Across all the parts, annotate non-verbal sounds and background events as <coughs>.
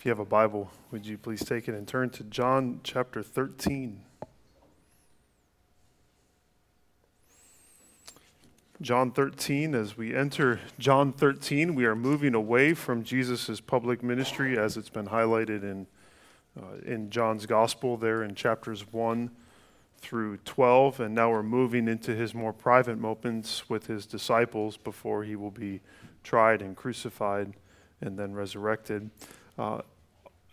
If you have a Bible, would you please take it and turn to John chapter 13? John 13, as we enter John 13, we are moving away from Jesus' public ministry as it's been highlighted in, uh, in John's gospel there in chapters 1 through 12. And now we're moving into his more private moments with his disciples before he will be tried and crucified and then resurrected. Uh,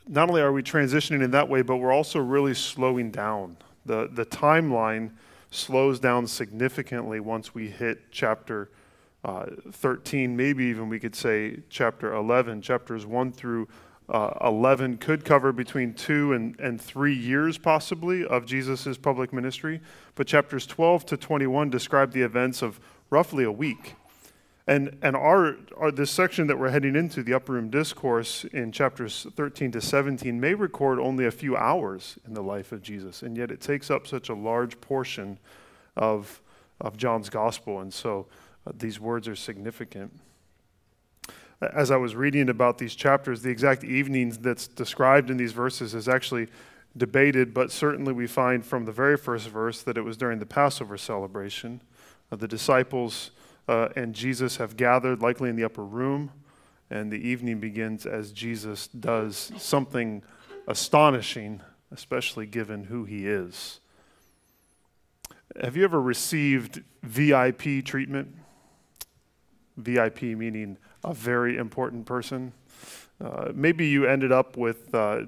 not only are we transitioning in that way, but we're also really slowing down. The, the timeline slows down significantly once we hit chapter uh, 13, maybe even we could say chapter 11. Chapters 1 through uh, 11 could cover between two and, and three years, possibly, of Jesus' public ministry. But chapters 12 to 21 describe the events of roughly a week. And, and our, our, this section that we're heading into, the upper room discourse in chapters 13 to 17, may record only a few hours in the life of Jesus, and yet it takes up such a large portion of, of John's gospel. And so uh, these words are significant. As I was reading about these chapters, the exact evenings that's described in these verses is actually debated, but certainly we find from the very first verse that it was during the Passover celebration. Uh, the disciples uh, and Jesus have gathered, likely in the upper room, and the evening begins as Jesus does something astonishing, especially given who he is. Have you ever received VIP treatment? VIP meaning a very important person. Uh, maybe you ended up with, uh,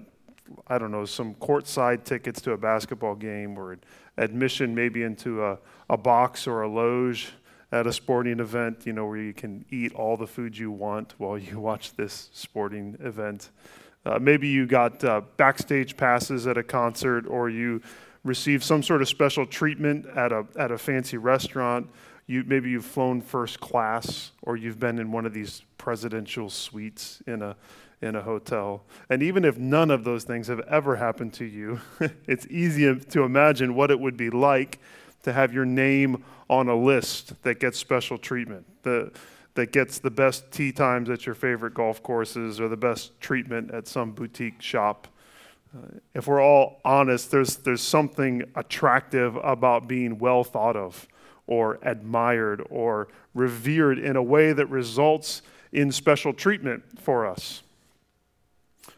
I don't know, some courtside tickets to a basketball game or admission maybe into a, a box or a loge at a sporting event, you know, where you can eat all the food you want while you <laughs> watch this sporting event. Uh, maybe you got uh, backstage passes at a concert, or you received some sort of special treatment at a, at a fancy restaurant. You, maybe you've flown first class, or you've been in one of these presidential suites in a, in a hotel. And even if none of those things have ever happened to you, <laughs> it's easy to imagine what it would be like to have your name on a list that gets special treatment, the, that gets the best tee times at your favorite golf courses or the best treatment at some boutique shop. Uh, if we're all honest, there's, there's something attractive about being well thought of or admired or revered in a way that results in special treatment for us.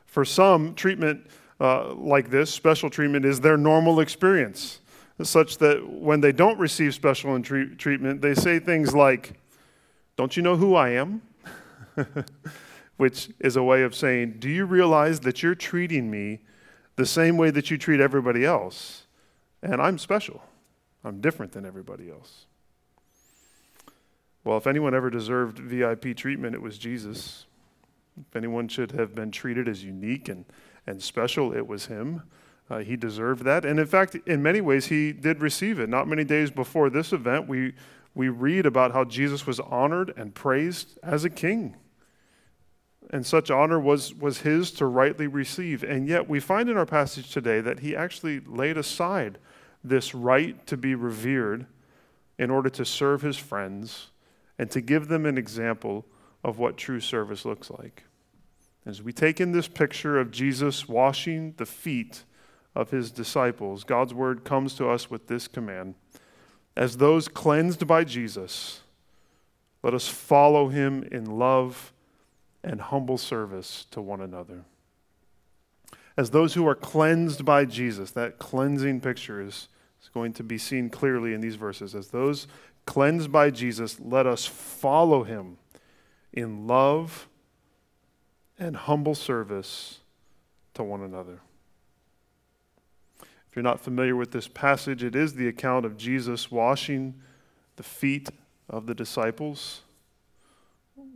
For some, treatment uh, like this, special treatment, is their normal experience such that when they don't receive special tre- treatment, they say things like, Don't you know who I am? <laughs> Which is a way of saying, Do you realize that you're treating me the same way that you treat everybody else? And I'm special, I'm different than everybody else. Well, if anyone ever deserved VIP treatment, it was Jesus. If anyone should have been treated as unique and, and special, it was him. Uh, he deserved that. And in fact, in many ways, he did receive it. Not many days before this event, we, we read about how Jesus was honored and praised as a king. And such honor was, was his to rightly receive. And yet, we find in our passage today that he actually laid aside this right to be revered in order to serve his friends and to give them an example of what true service looks like. As we take in this picture of Jesus washing the feet of his disciples, God's word comes to us with this command As those cleansed by Jesus, let us follow him in love and humble service to one another. As those who are cleansed by Jesus, that cleansing picture is, is going to be seen clearly in these verses. As those cleansed by Jesus, let us follow him in love and humble service to one another. If you're not familiar with this passage, it is the account of Jesus washing the feet of the disciples.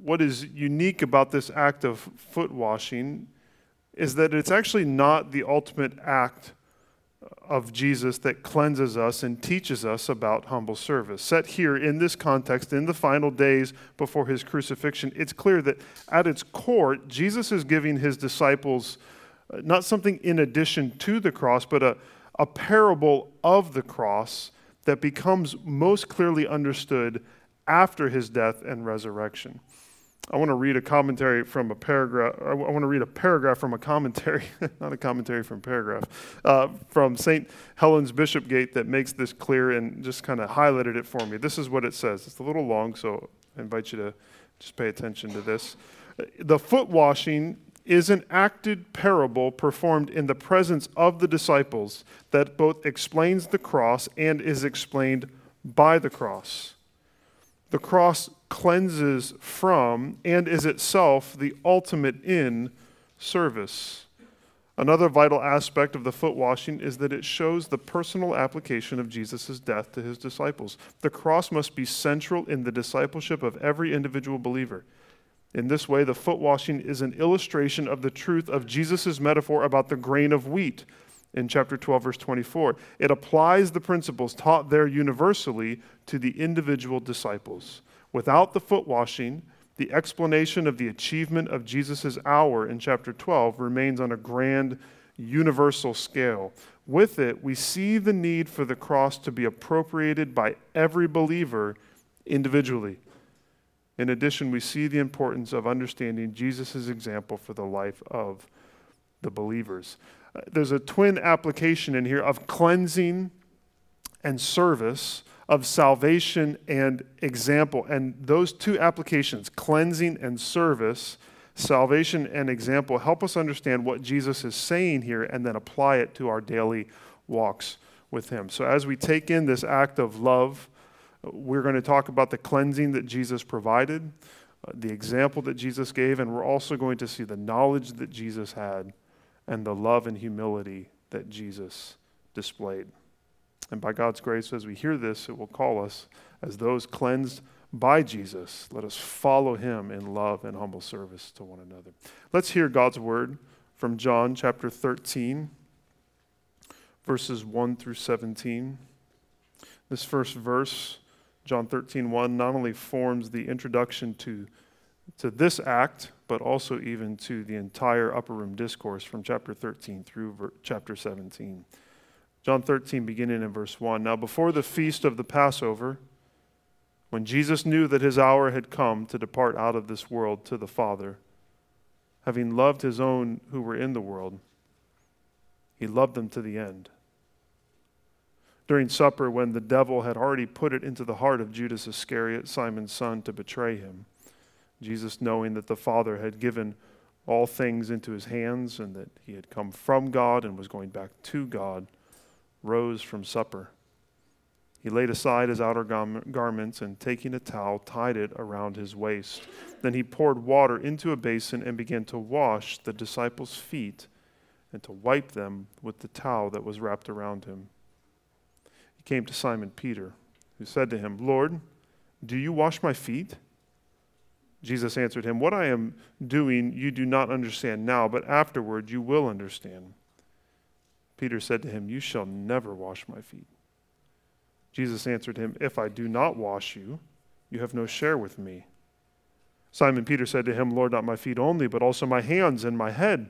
What is unique about this act of foot washing is that it's actually not the ultimate act of Jesus that cleanses us and teaches us about humble service. Set here in this context, in the final days before his crucifixion, it's clear that at its core, Jesus is giving his disciples uh, not something in addition to the cross, but a, a parable of the cross that becomes most clearly understood after his death and resurrection. I want to read a commentary from a paragraph. I want to read a paragraph from a commentary, <laughs> not a commentary from paragraph, uh, from St. Helen's Bishopsgate that makes this clear and just kind of highlighted it for me. This is what it says. It's a little long, so I invite you to just pay attention to this. The foot washing is an acted parable performed in the presence of the disciples that both explains the cross and is explained by the cross. The cross cleanses from and is itself the ultimate in service. Another vital aspect of the foot washing is that it shows the personal application of Jesus' death to his disciples. The cross must be central in the discipleship of every individual believer. In this way, the foot washing is an illustration of the truth of Jesus' metaphor about the grain of wheat in chapter 12, verse 24. It applies the principles taught there universally to the individual disciples. Without the foot washing, the explanation of the achievement of Jesus' hour in chapter 12 remains on a grand universal scale. With it, we see the need for the cross to be appropriated by every believer individually. In addition, we see the importance of understanding Jesus' example for the life of the believers. Uh, there's a twin application in here of cleansing and service of salvation and example. And those two applications, cleansing and service, salvation and example, help us understand what Jesus is saying here and then apply it to our daily walks with Him. So, as we take in this act of love, we're going to talk about the cleansing that Jesus provided, uh, the example that Jesus gave, and we're also going to see the knowledge that Jesus had and the love and humility that Jesus displayed. And by God's grace, as we hear this, it will call us as those cleansed by Jesus. Let us follow him in love and humble service to one another. Let's hear God's word from John chapter 13, verses 1 through 17. This first verse, John 13, 1, not only forms the introduction to, to this act, but also even to the entire upper room discourse from chapter 13 through ver- chapter 17. John 13, beginning in verse 1. Now, before the feast of the Passover, when Jesus knew that his hour had come to depart out of this world to the Father, having loved his own who were in the world, he loved them to the end. During supper, when the devil had already put it into the heart of Judas Iscariot, Simon's son, to betray him, Jesus, knowing that the Father had given all things into his hands and that he had come from God and was going back to God, rose from supper. He laid aside his outer garments and, taking a towel, tied it around his waist. Then he poured water into a basin and began to wash the disciples' feet and to wipe them with the towel that was wrapped around him. Came to Simon Peter, who said to him, Lord, do you wash my feet? Jesus answered him, What I am doing you do not understand now, but afterward you will understand. Peter said to him, You shall never wash my feet. Jesus answered him, If I do not wash you, you have no share with me. Simon Peter said to him, Lord, not my feet only, but also my hands and my head.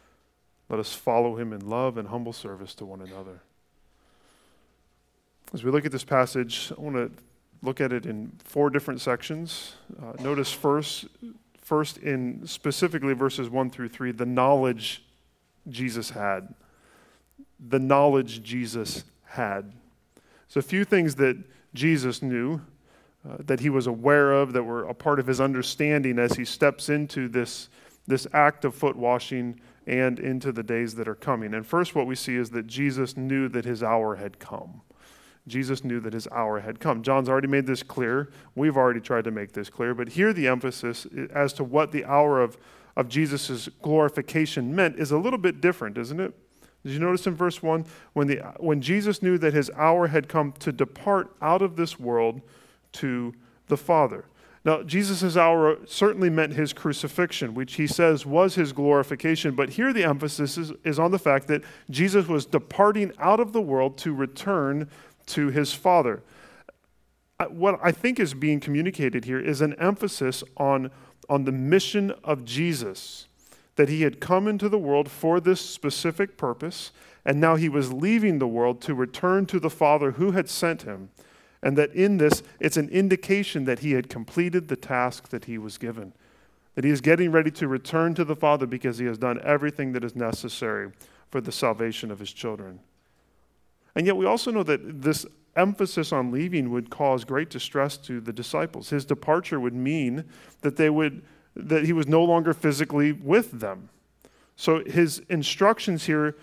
let us follow him in love and humble service to one another. As we look at this passage, I want to look at it in four different sections. Uh, notice first, first in specifically verses 1 through 3, the knowledge Jesus had the knowledge Jesus had. So, a few things that Jesus knew, uh, that he was aware of, that were a part of his understanding as he steps into this, this act of foot washing and into the days that are coming. And first, what we see is that Jesus knew that his hour had come. Jesus knew that his hour had come. John's already made this clear. We've already tried to make this clear. But here, the emphasis as to what the hour of, of Jesus' glorification meant is a little bit different, isn't it? Did you notice in verse 1 when, the, when Jesus knew that his hour had come to depart out of this world to the Father? Now, Jesus' hour certainly meant his crucifixion, which he says was his glorification. But here the emphasis is, is on the fact that Jesus was departing out of the world to return to his Father. What I think is being communicated here is an emphasis on, on the mission of Jesus, that he had come into the world for this specific purpose, and now he was leaving the world to return to the Father who had sent him and that in this, it's an indication that he had completed the task that he was given. That he is getting ready to return to the Father because he has done everything that is necessary for the salvation of his children. And yet, we also know that this emphasis on leaving would cause great distress to the disciples. His departure would mean that, they would, that he was no longer physically with them. So, his instructions here,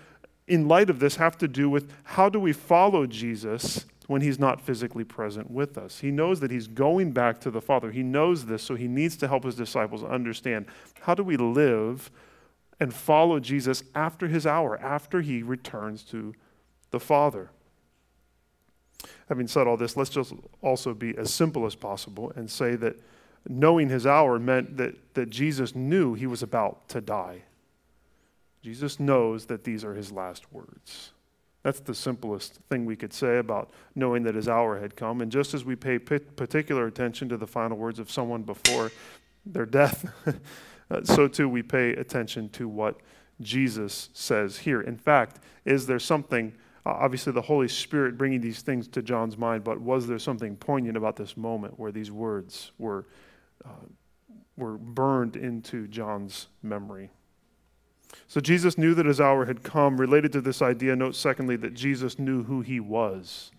in light of this, have to do with how do we follow Jesus when he's not physically present with us. He knows that he's going back to the Father. He knows this, so he needs to help his disciples understand how do we live and follow Jesus after his hour, after he returns to the Father. Having said all this, let's just also be as simple as possible and say that knowing his hour meant that, that Jesus knew he was about to die. Jesus knows that these are his last words. That's the simplest thing we could say about knowing that his hour had come. And just as we pay particular attention to the final words of someone before their death, <laughs> uh, so too we pay attention to what Jesus says here. In fact, is there something, obviously, the Holy Spirit bringing these things to John's mind, but was there something poignant about this moment where these words were, uh, were burned into John's memory? So Jesus knew that his hour had come. Related to this idea, note secondly that Jesus knew who he was.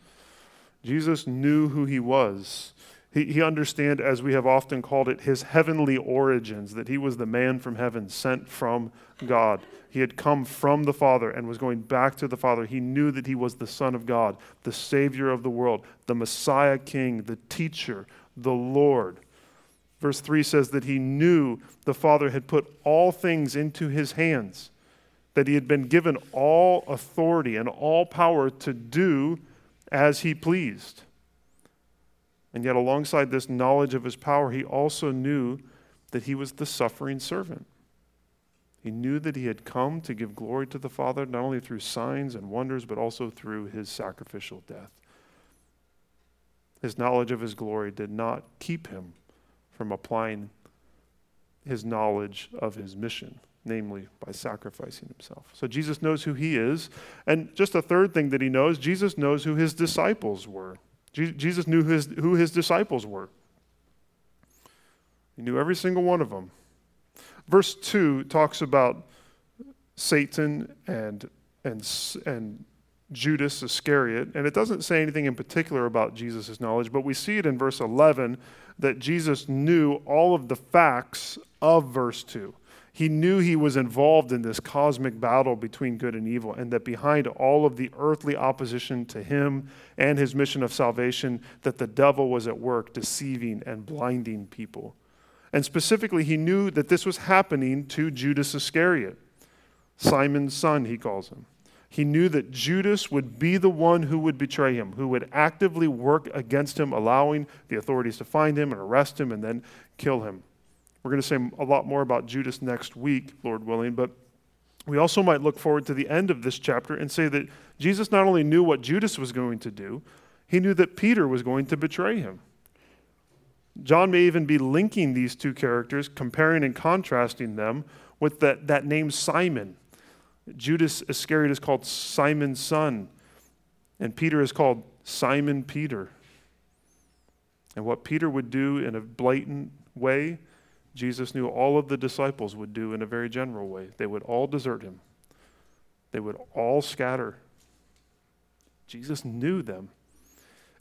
Jesus knew who he was. He, he understood, as we have often called it, his heavenly origins, that he was the man from heaven sent from God. He had come from the Father and was going back to the Father. He knew that he was the Son of God, the Savior of the world, the Messiah King, the teacher, the Lord. Verse 3 says that he knew the Father had put all things into his hands, that he had been given all authority and all power to do as he pleased. And yet, alongside this knowledge of his power, he also knew that he was the suffering servant. He knew that he had come to give glory to the Father, not only through signs and wonders, but also through his sacrificial death. His knowledge of his glory did not keep him from applying his knowledge of his mission, namely by sacrificing himself. So Jesus knows who he is. And just a third thing that he knows Jesus knows who his disciples were. Jesus knew his, who his disciples were. He knew every single one of them. Verse 2 talks about Satan and, and, and Judas Iscariot, and it doesn't say anything in particular about Jesus' knowledge, but we see it in verse 11 that Jesus knew all of the facts of verse 2. He knew he was involved in this cosmic battle between good and evil, and that behind all of the earthly opposition to him and his mission of salvation, that the devil was at work deceiving and blinding people. And specifically, he knew that this was happening to Judas Iscariot, Simon's son, he calls him. He knew that Judas would be the one who would betray him, who would actively work against him, allowing the authorities to find him and arrest him and then kill him. We're going to say a lot more about Judas next week, Lord willing, but we also might look forward to the end of this chapter and say that Jesus not only knew what Judas was going to do, he knew that Peter was going to betray him. John may even be linking these two characters, comparing and contrasting them with that, that name Simon Judas Iscariot is called Simon's son, and Peter is called Simon Peter. And what Peter would do in a blatant way, Jesus knew all of the disciples would do in a very general way. They would all desert him, they would all scatter. Jesus knew them.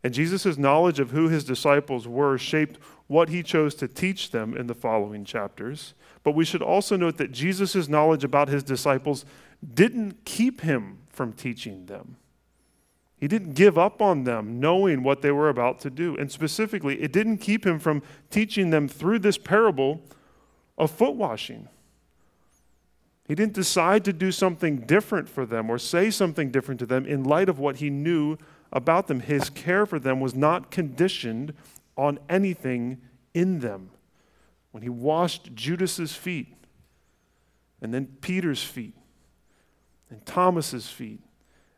And Jesus' knowledge of who his disciples were shaped what he chose to teach them in the following chapters. But we should also note that Jesus' knowledge about his disciples didn't keep him from teaching them. He didn't give up on them knowing what they were about to do. And specifically, it didn't keep him from teaching them through this parable of foot washing. He didn't decide to do something different for them or say something different to them in light of what he knew about them. His care for them was not conditioned on anything in them. When he washed Judas's feet, and then Peter's feet, and Thomas's feet,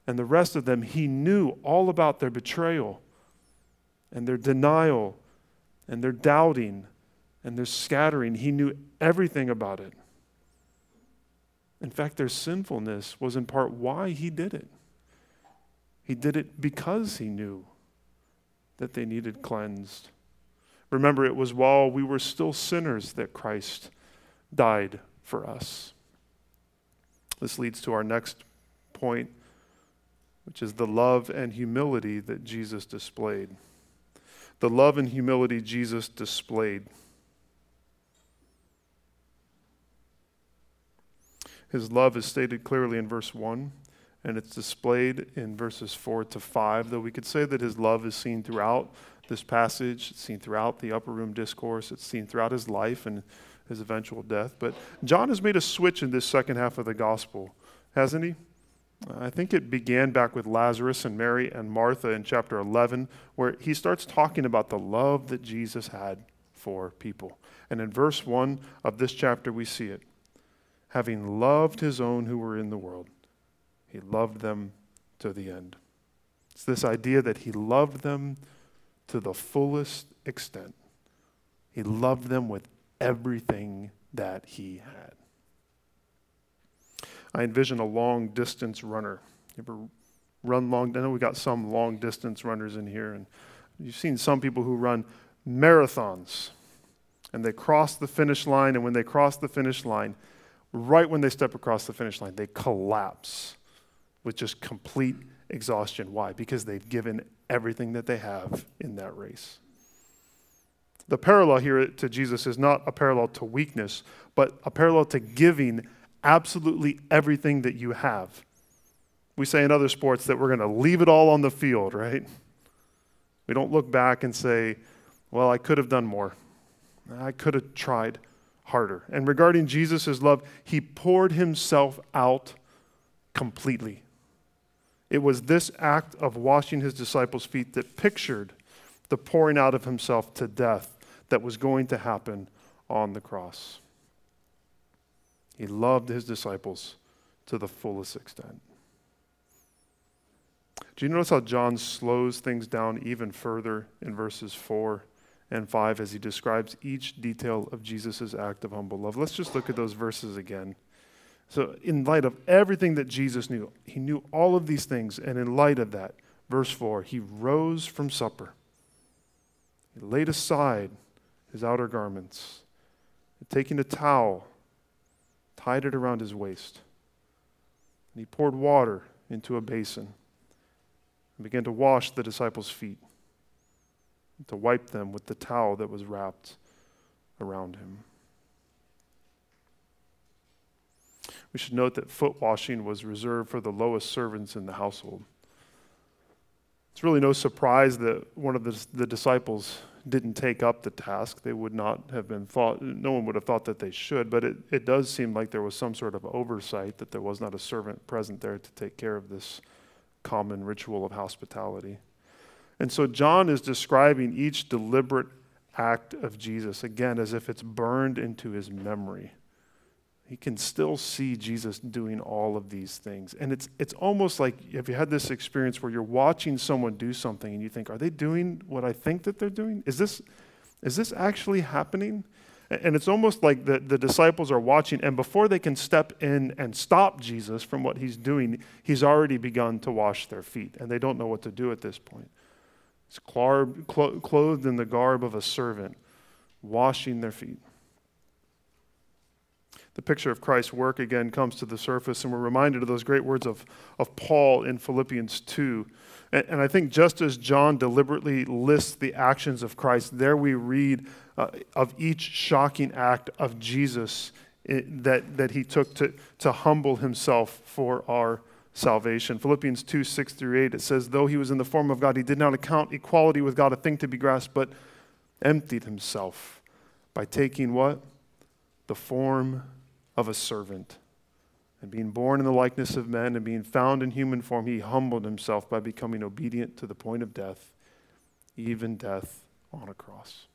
and the rest of them, he knew all about their betrayal and their denial and their doubting and their scattering. He knew everything about it. In fact, their sinfulness was in part why he did it. He did it because he knew that they needed cleansed. Remember, it was while we were still sinners that Christ died for us. This leads to our next point, which is the love and humility that Jesus displayed. The love and humility Jesus displayed. His love is stated clearly in verse 1 and it's displayed in verses 4 to 5, though we could say that his love is seen throughout this passage, it's seen throughout the upper room discourse, it's seen throughout his life and his eventual death. But John has made a switch in this second half of the gospel, hasn't he? I think it began back with Lazarus and Mary and Martha in chapter 11, where he starts talking about the love that Jesus had for people. And in verse 1 of this chapter, we see it having loved his own who were in the world he loved them to the end. It's this idea that he loved them to the fullest extent. He loved them with everything that he had. I envision a long distance runner. You ever run long? I know we got some long distance runners in here, and you've seen some people who run marathons, and they cross the finish line, and when they cross the finish line, right when they step across the finish line, they collapse with just complete exhaustion. Why? Because they've given everything that they have in that race. The parallel here to Jesus is not a parallel to weakness, but a parallel to giving absolutely everything that you have. We say in other sports that we're going to leave it all on the field, right? We don't look back and say, well, I could have done more. I could have tried harder. And regarding Jesus' love, he poured himself out completely. It was this act of washing his disciples' feet that pictured the pouring out of himself to death that was going to happen on the cross. He loved his disciples to the fullest extent. Do you notice how John slows things down even further in verses 4 and 5 as he describes each detail of Jesus' act of humble love? Let's just look at those verses again. So, in light of everything that Jesus knew, he knew all of these things. And in light of that, verse 4, he rose from supper. He laid aside his outer garments, and taking a towel, tied it around his waist. And he poured water into a basin and began to wash the disciples' feet, to wipe them with the towel that was wrapped around him. We should note that foot washing was reserved for the lowest servants in the household. It's really no surprise that one of the, the disciples didn't take up the task. They would not have been thought, no one would have thought that they should, but it, it does seem like there was some sort of oversight that there was not a servant present there to take care of this common ritual of hospitality. And so John is describing each deliberate act of Jesus, again, as if it's burned into his memory he can still see Jesus doing all of these things. And it's, it's almost like if you had this experience where you're watching someone do something and you think, are they doing what I think that they're doing? Is this, is this actually happening? And it's almost like the, the disciples are watching, and before they can step in and stop Jesus from what he's doing, he's already begun to wash their feet, and they don't know what to do at this point. He's clothed in the garb of a servant, washing their feet. The picture of Christ's work again comes to the surface, and we're reminded of those great words of, of Paul in Philippians 2. And, and I think just as John deliberately lists the actions of Christ, there we read uh, of each shocking act of Jesus it, that, that he took to, to humble himself for our salvation. Philippians 2 6 through 8, it says, Though he was in the form of God, he did not account equality with God a thing to be grasped, but emptied himself by taking what? The form of a servant. And being born in the likeness of men and being found in human form, he humbled himself by becoming obedient to the point of death, even death on a cross.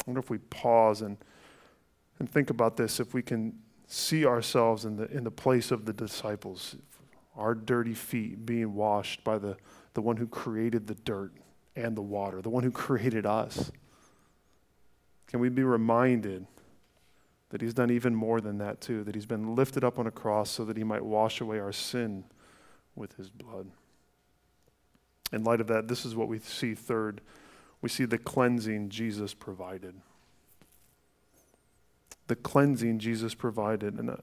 I wonder if we pause and, and think about this, if we can see ourselves in the, in the place of the disciples, our dirty feet being washed by the, the one who created the dirt and the water, the one who created us. Can we be reminded that he's done even more than that, too? That he's been lifted up on a cross so that he might wash away our sin with his blood. In light of that, this is what we see third. We see the cleansing Jesus provided the cleansing Jesus provided. And uh,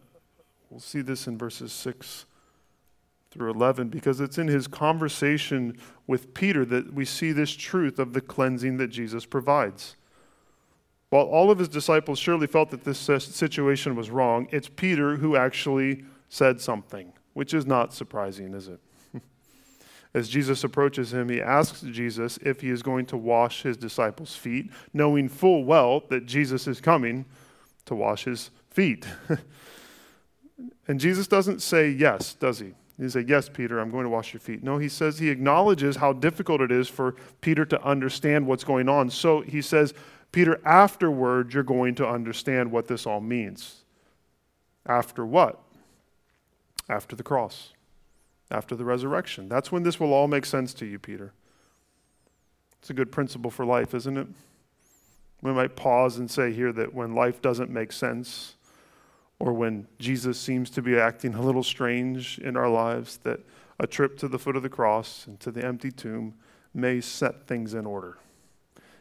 we'll see this in verses 6 through 11 because it's in his conversation with Peter that we see this truth of the cleansing that Jesus provides. While all of his disciples surely felt that this situation was wrong, it's Peter who actually said something, which is not surprising, is it? <laughs> As Jesus approaches him, he asks Jesus if he is going to wash his disciples' feet, knowing full well that Jesus is coming to wash his feet. <laughs> and Jesus doesn't say yes, does he? He says, Yes, Peter, I'm going to wash your feet. No, he says he acknowledges how difficult it is for Peter to understand what's going on. So he says, Peter, afterward, you're going to understand what this all means. After what? After the cross, after the resurrection. That's when this will all make sense to you, Peter. It's a good principle for life, isn't it? We might pause and say here that when life doesn't make sense, or when Jesus seems to be acting a little strange in our lives, that a trip to the foot of the cross and to the empty tomb may set things in order.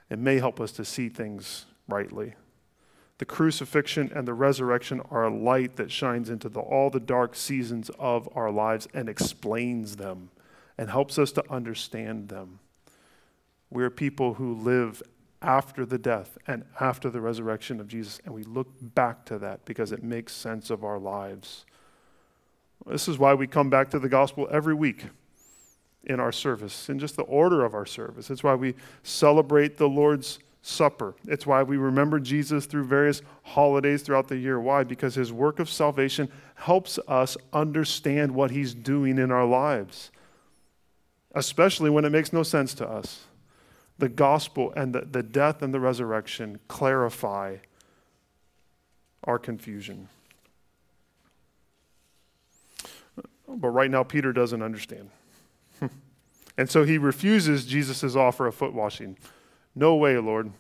It may help us to see things rightly. The crucifixion and the resurrection are a light that shines into the, all the dark seasons of our lives and explains them and helps us to understand them. We're people who live after the death and after the resurrection of Jesus, and we look back to that because it makes sense of our lives. This is why we come back to the gospel every week in our service, in just the order of our service. It's why we celebrate the Lord's Supper. It's why we remember Jesus through various holidays throughout the year. Why? Because his work of salvation helps us understand what he's doing in our lives, especially when it makes no sense to us the gospel and the, the death and the resurrection clarify our confusion. But right now, Peter doesn't understand. And so he refuses Jesus' offer of foot washing. No way, Lord.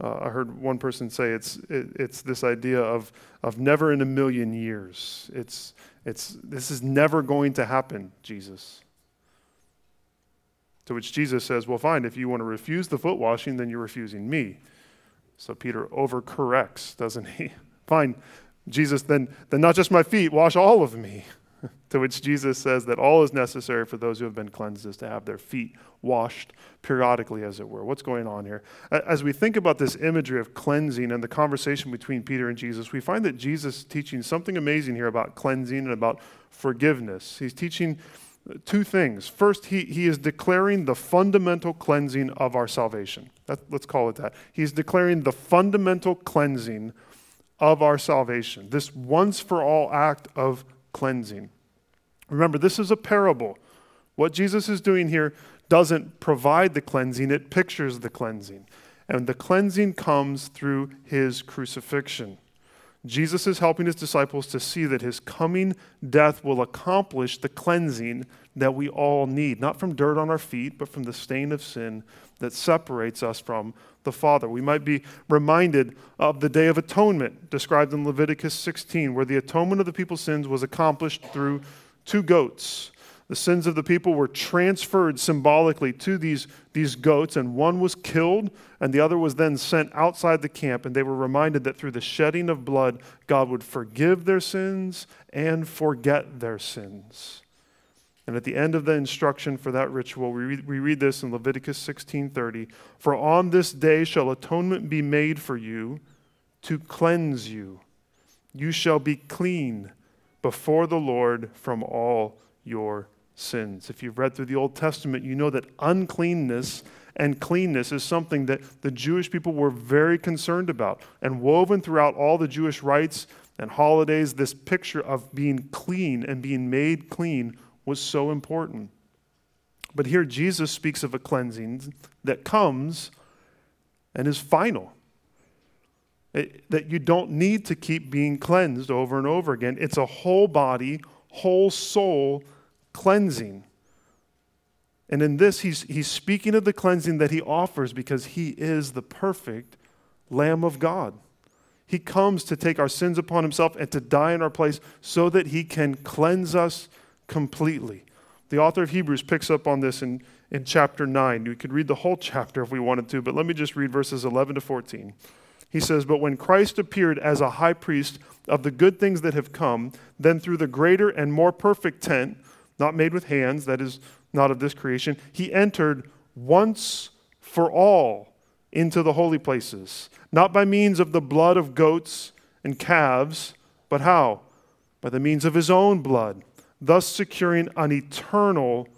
Uh, I heard one person say it's, it, it's this idea of, of never in a million years. It's, it's, this is never going to happen, Jesus. To which Jesus says, Well, fine, if you want to refuse the foot washing, then you're refusing me. So Peter overcorrects, doesn't he? <laughs> fine, Jesus, then, then not just my feet, wash all of me. <laughs> to which Jesus says that all is necessary for those who have been cleansed is to have their feet washed periodically, as it were. What's going on here? As we think about this imagery of cleansing and the conversation between Peter and Jesus, we find that Jesus is teaching something amazing here about cleansing and about forgiveness. He's teaching uh, two things. First, he, he is declaring the fundamental cleansing of our salvation. That, let's call it that. He's declaring the fundamental cleansing of our salvation, this once for all act of cleansing. Remember, this is a parable. What Jesus is doing here doesn't provide the cleansing, it pictures the cleansing. And the cleansing comes through his crucifixion. Jesus is helping his disciples to see that his coming death will accomplish the cleansing that we all need, not from dirt on our feet, but from the stain of sin that separates us from the Father. We might be reminded of the Day of Atonement described in Leviticus 16, where the atonement of the people's sins was accomplished through two goats. The sins of the people were transferred symbolically to these, these goats, and one was killed, and the other was then sent outside the camp. And they were reminded that through the shedding of blood, God would forgive their sins and forget their sins. And at the end of the instruction for that ritual, we read, we read this in Leviticus 16:30, "For on this day shall atonement be made for you to cleanse you. You shall be clean before the Lord from all your sins. If you've read through the Old Testament, you know that uncleanness and cleanness is something that the Jewish people were very concerned about. And woven throughout all the Jewish rites and holidays, this picture of being clean and being made clean was so important. But here Jesus speaks of a cleansing that comes and is final. It, that you don't need to keep being cleansed over and over again. It's a whole body, whole soul cleansing. And in this, he's, he's speaking of the cleansing that he offers because he is the perfect Lamb of God. He comes to take our sins upon himself and to die in our place so that he can cleanse us completely. The author of Hebrews picks up on this in, in chapter 9. We could read the whole <laughs> chapter if we wanted to, but let me just read verses 11 to 14. He says, But when Christ appeared as a high priest of the good things that have come, then through the greater and more perfect tent, not made with hands, that is not of this creation. He entered once for all into the holy places, not by means of the blood of goats and calves, but how? By the means of his own blood, thus securing an eternal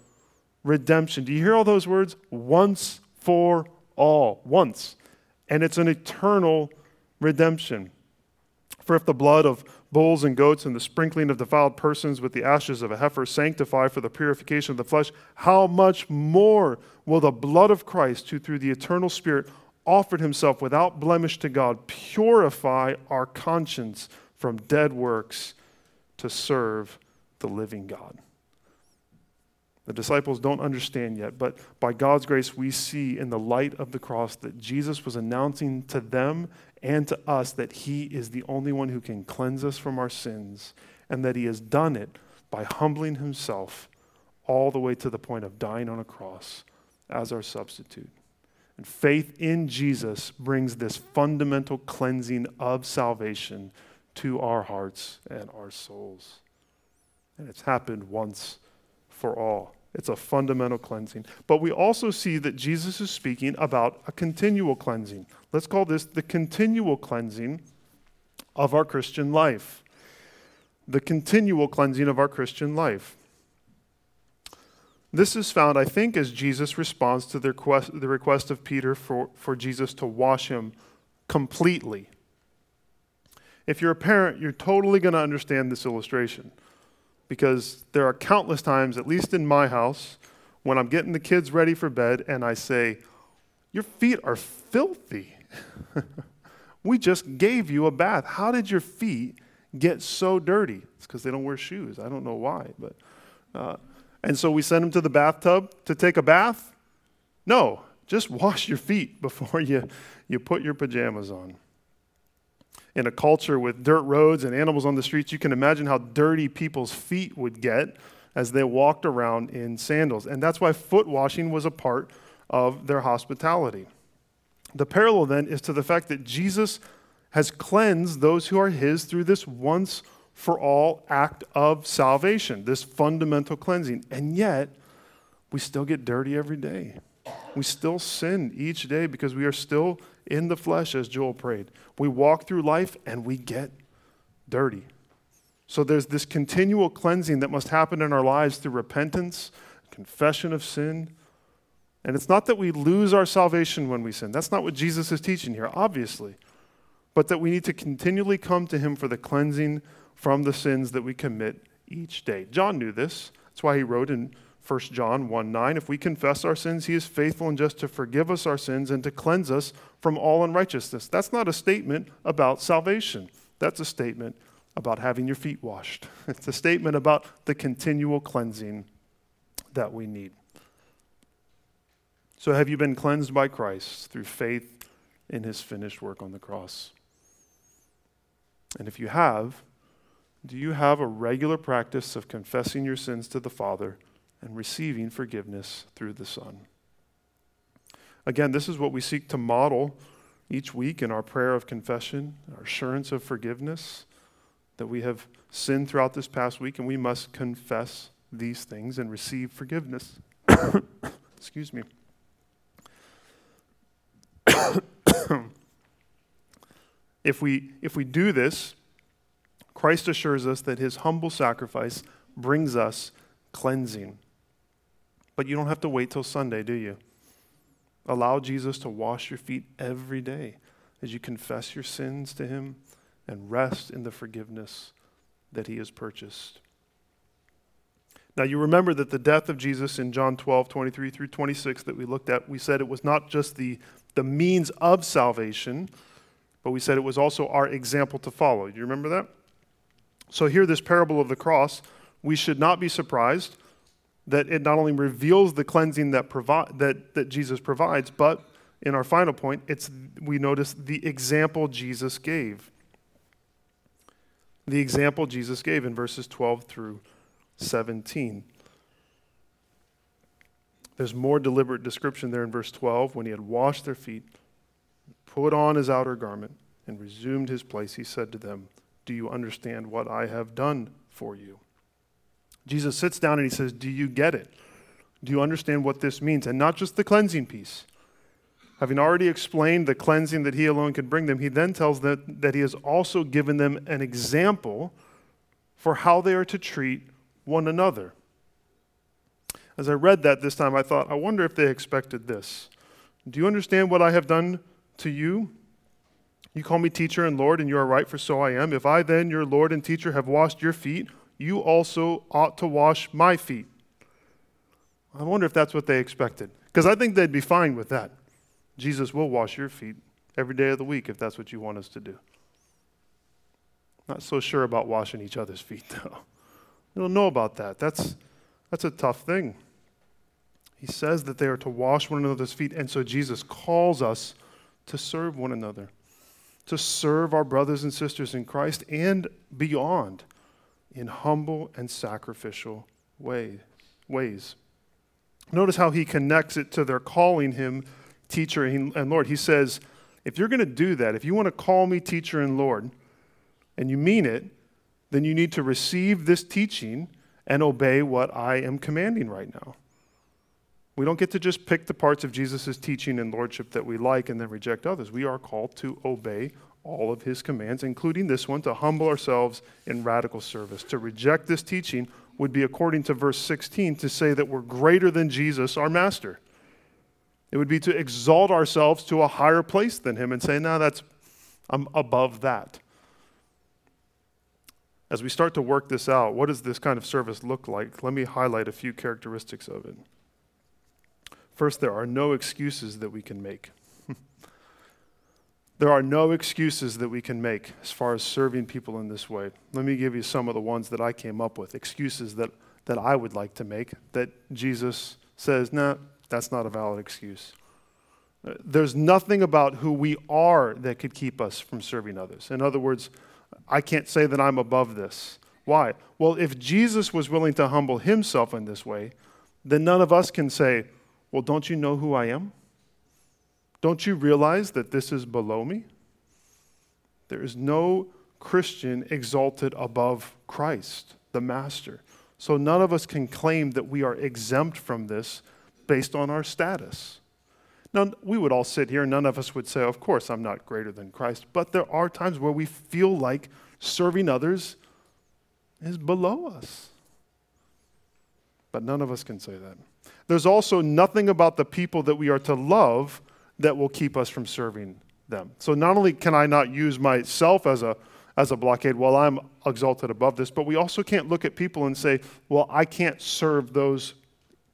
redemption. Do you hear all those words? Once for all. Once. And it's an eternal redemption. For if the blood of bulls and goats and the sprinkling of defiled persons with the ashes of a heifer sanctify for the purification of the flesh, how much more will the blood of Christ, who through the eternal Spirit offered himself without blemish to God, purify our conscience from dead works to serve the living God? The disciples don't understand yet, but by God's grace, we see in the light of the cross that Jesus was announcing to them and to us that He is the only one who can cleanse us from our sins, and that He has done it by humbling Himself all the way to the point of dying on a cross as our substitute. And faith in Jesus brings this fundamental cleansing of salvation to our hearts and our souls. And it's happened once for all. It's a fundamental cleansing. But we also see that Jesus is speaking about a continual cleansing. Let's call this the continual cleansing of our Christian life. The continual cleansing of our Christian life. This is found, I think, as Jesus responds to the request, the request of Peter for, for Jesus to wash him completely. If you're a parent, you're totally going to understand this illustration because there are countless times, at least in my house, when I'm getting the kids ready for bed and I say, Your feet are filthy. <laughs> we just gave you a bath. How did your feet get so dirty? It's because they don't wear shoes. I don't know why. but uh, And so we send them to the bathtub to take a bath? No, just <laughs> wash your feet before you, you put your pajamas on in a culture with dirt roads and animals on the streets, you can imagine how dirty people's feet would get as they walked around in sandals. And that's why foot washing was a part of their hospitality. The parallel then is to the fact that Jesus has cleansed those who are his through this once for all act of salvation, this fundamental cleansing. And yet, we still get dirty every day. We still sin each day because we are still in the flesh, as Joel prayed. We walk through life and we get dirty. So there's this continual cleansing that must happen in our lives through repentance, confession of sin. And it's not that we lose our salvation when we sin. That's not what Jesus is teaching here, obviously. But that we need to continually come to him for the cleansing from the sins that we commit each day. John knew this. That's why he wrote in 1 John 1 9. If we confess our sins, he is faithful and just to forgive us our sins and to cleanse us from all unrighteousness. That's not a statement about salvation. That's a statement about having your feet washed. <laughs> It's a statement about the continual cleansing that we need. So, have you been cleansed by Christ through faith in his finished work on the cross? And if you have, do you have a regular practice of confessing your sins to the Father and receiving forgiveness through the Son. Again, this is what we seek to model each week in our prayer of confession, our assurance of forgiveness, that we have sinned throughout this past week and we must confess these things and receive forgiveness. <coughs> Excuse me. <coughs> if, we, if we do this, Christ assures us that his humble sacrifice brings us cleansing. But you don't have to wait till Sunday, do you? Allow Jesus to wash your feet every day as you confess your sins to him and rest in the forgiveness that he has purchased. Now, you remember that the death of Jesus in John 12, 23 through 26 that we looked at, we said it was not just the, the means of salvation, but we said it was also our example to follow. Do you remember that? So, here, this parable of the cross, we should not be surprised that it not only reveals the cleansing that, provi- that, that Jesus provides, but in our final point, it's, we notice the example Jesus gave. The example Jesus gave in verses 12 through 17. There's more deliberate description there in verse 12. When he had washed their feet, put on his outer garment, and resumed his place, he said to them, Do you understand what I have done for you? Jesus sits down and he says, Do you get it? Do you understand what this means? And not just the cleansing piece. Having already explained the cleansing that he alone could bring them, he then tells them that he has also given them an example for how they are to treat one another. As I read that this time, I thought, I wonder if they expected this. Do you understand what I have done to you? You call me teacher and Lord, and you are right, for so I am. If I then, your Lord and teacher, have washed your feet, you also ought to wash my feet. I wonder if that's what they expected. Because I think they'd be fine with that. Jesus will wash your feet every day of the week if that's what you want us to do. Not so sure about washing each other's feet, <laughs> though. You don't know about that. That's, that's a tough thing. He says that they are to wash one another's feet, and so Jesus calls us to serve one another, to serve our brothers and sisters in Christ and beyond in humble and sacrificial way, ways. Notice how he connects it to their calling him teacher and Lord. He says, if you're going to do that, if you want to call me teacher and Lord, and you mean it, then you need to receive this teaching and obey what I am commanding right now. We don't get to just pick the parts of Jesus' teaching and lordship that we like and then reject others. We are called to obey all of his commands, including this one, to humble ourselves in radical service. To reject this teaching would be, according to verse 16, to say that we're greater than Jesus, our master. It would be to exalt ourselves to a higher place than him and say, no, that's, I'm above that. As we start to work this out, what does this kind of service look like? Let me highlight a few characteristics of it. First, there are no excuses that we can make. There are no excuses that we can make as far as serving people in this way. Let me give you some of the ones that I came up with, excuses that, that I would like to make that Jesus says, nah, that's not a valid excuse. Uh, there's nothing about who we are that could keep us from serving others. In other words, I can't say that I'm above this. Why? Well, if Jesus was willing to humble himself in this way, then none of us can say, Well, don't you know who I am? Don't you realize that this is below me? There is no Christian exalted above Christ, the Master. So none of us can claim that we are exempt from this based on our status. Now, we would all sit here, none of us would say, Of course, I'm not greater than Christ. But there are times where we feel like serving others is below us. But none of us can say that. There's also nothing about the people that we are to love that will keep us from serving them. So not only can I not use myself as a as a blockade while I'm exalted above this, but we also can't look at people and say, well, I can't serve those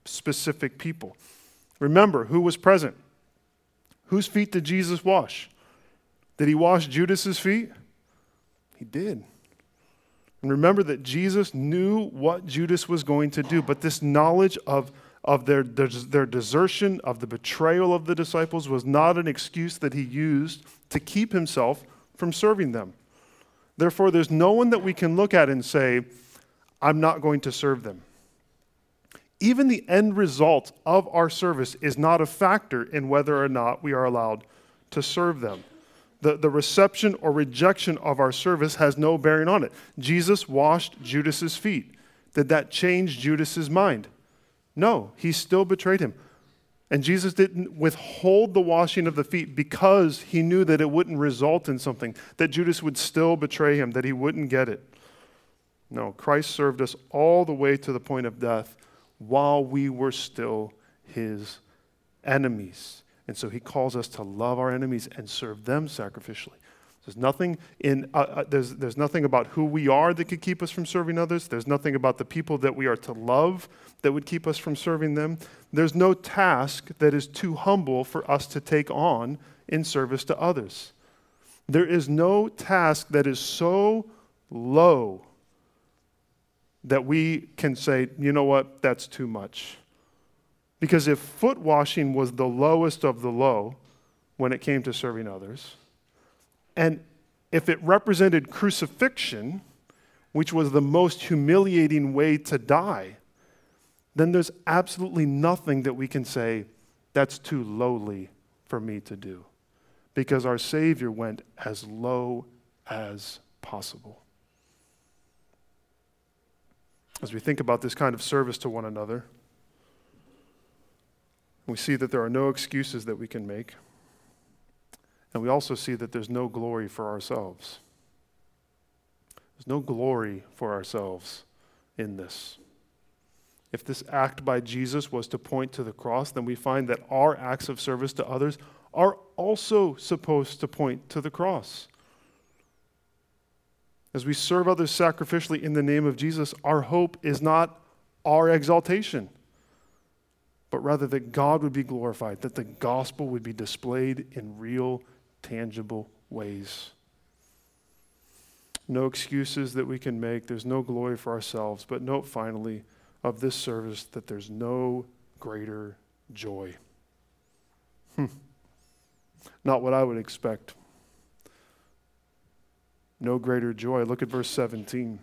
specific people. Remember who was present. Whose feet did Jesus wash? Did he wash Judas's feet? He did. And remember that Jesus knew what Judas was going to do, but this knowledge of of their, their desertion, of the betrayal of the disciples, was not an excuse that he used to keep himself from serving them. Therefore, there's no one that we can look at and say, I'm not going to serve them. even the end result of our service is not a factor in whether or not we are allowed to serve them. The, the reception or rejection of our service has no bearing on it. Jesus washed Judas's feet. Did that change Judas's mind? No, he still betrayed him. And Jesus didn't withhold the washing of the feet because he knew that it wouldn't result in something, that Judas would still betray him, that he wouldn't get it. No, Christ served us all the way to the point of death while we were still his enemies. And so he calls us to love our enemies and serve them sacrificially. There's nothing in uh, uh, there's, there's nothing about who we are that could keep us from serving others. There's nothing about the people that we are to love that would keep us from serving them. There's no task that is too humble for us to take on in service to others. There is no task that is so low that we can say, you know what, that's too much. Because if foot washing was the lowest of the low when it came to serving others, and if it represented crucifixion, which was the most humiliating way to die, then there's absolutely nothing that we can say that's too lowly for me to do. Because our Savior went as low as possible. As we think about this kind of service to one another, we see that there are no excuses that we can make. And we also see that there's no glory for ourselves. There's no glory for ourselves in this. If this act by Jesus was to point to the cross, then we find that our acts of service to others are also supposed to point to the cross. As we serve others sacrificially in the name of Jesus, our hope is not our exaltation but rather that God would be glorified, that the gospel would be displayed in real, tangible ways. No excuses that we can make. There's no glory for ourselves. But note finally of this service that there's no greater joy. Hmm. Not what I would expect. No greater joy. Look at verse 17.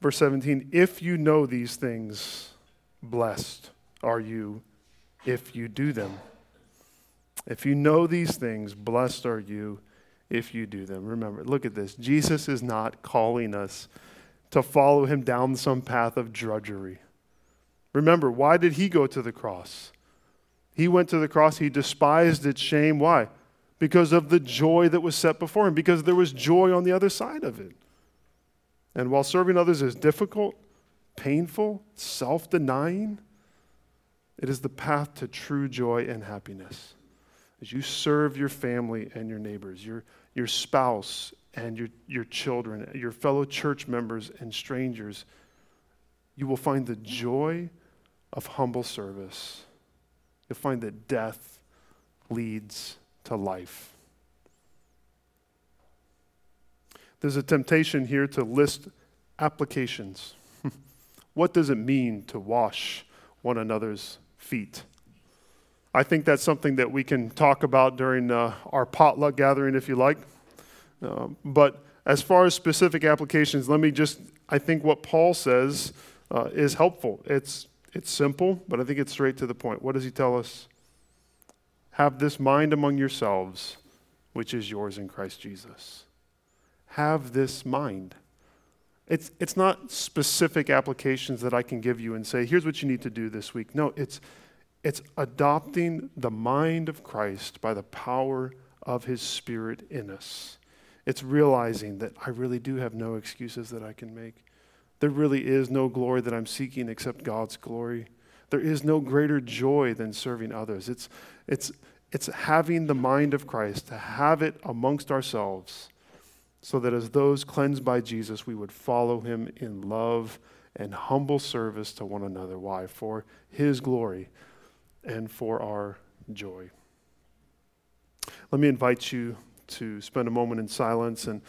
Verse 17 If you know these things, Blessed are you if you do them. If you know these things, blessed are you if you do them. Remember, look at this. Jesus is not calling us to follow him down some path of drudgery. Remember, why did he go to the cross? He went to the cross, he despised its shame. Why? Because of the joy that was set before him, because there was joy on the other side of it. And while serving others is difficult, painful, self denying, it is the path to true joy and happiness. As you serve your family and your neighbors, your, your spouse and your, your children, your fellow church members and strangers, you will find the joy of humble service. You'll find that death leads to life. There's a temptation here to list applications. <laughs> What does it mean to wash one another's feet? I think that's something that we can talk about during uh, our potluck gathering, if you like. Uh, but as far as specific applications, let me just, I think what Paul says uh, is helpful. It's, it's simple, but I think it's straight to the point. What does he tell us? Have this mind among yourselves, which is yours in Christ Jesus. Have this mind. It's, it's not specific applications that I can give you and say, here's what you need to do this week. No, it's, it's adopting the mind of Christ by the power of his Spirit in us. It's realizing that I really do have no excuses that I can make. There really is no glory that I'm seeking except God's glory. There is no greater joy than serving others. It's, it's, it's having the mind of Christ, to have it amongst ourselves so that as those cleansed by Jesus, we would follow him in love and humble service to one another. Why? For his glory and for our joy. Let me invite you to spend a moment in silence and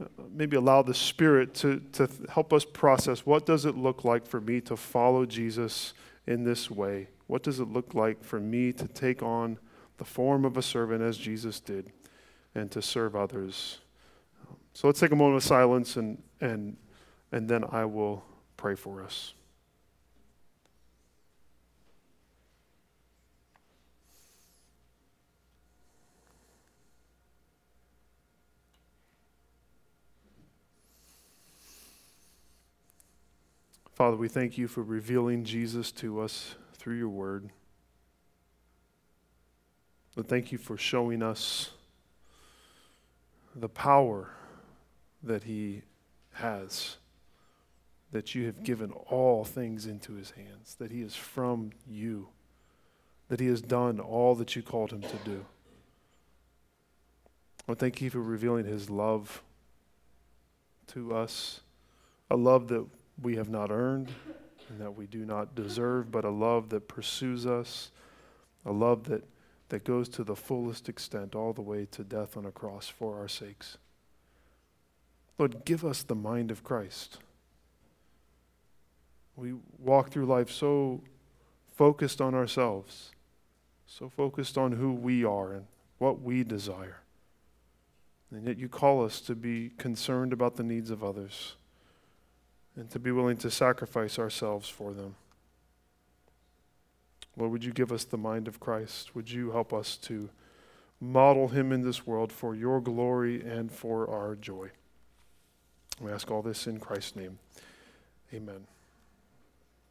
uh, maybe allow the Spirit to, to help us process what does it look like for me to follow Jesus in this way? What does it look like for me to take on the form of a servant as Jesus did and to serve others? So let's take a moment of silence and, and, and then I will pray for us. Father, we thank you for revealing Jesus to us through your word. But thank you for showing us the power that he has, that you have given all things into his hands, that he is from you, that he has done all that you called him to do. Lord, thank you for revealing his love to us, a love that we have not earned and that we do not deserve, but a love that pursues us, a love that, that goes to the fullest extent, all the way to death on a cross for our sakes. Lord, give us the mind of Christ. We walk through life so focused on ourselves, so focused on who we are and what we desire. And yet you call us to be concerned about the needs of others and to be willing to sacrifice ourselves for them. Lord, would you give us the mind of Christ? Would you help us to model him in this world for your glory and for our joy? We ask all this in Christ's name. Amen.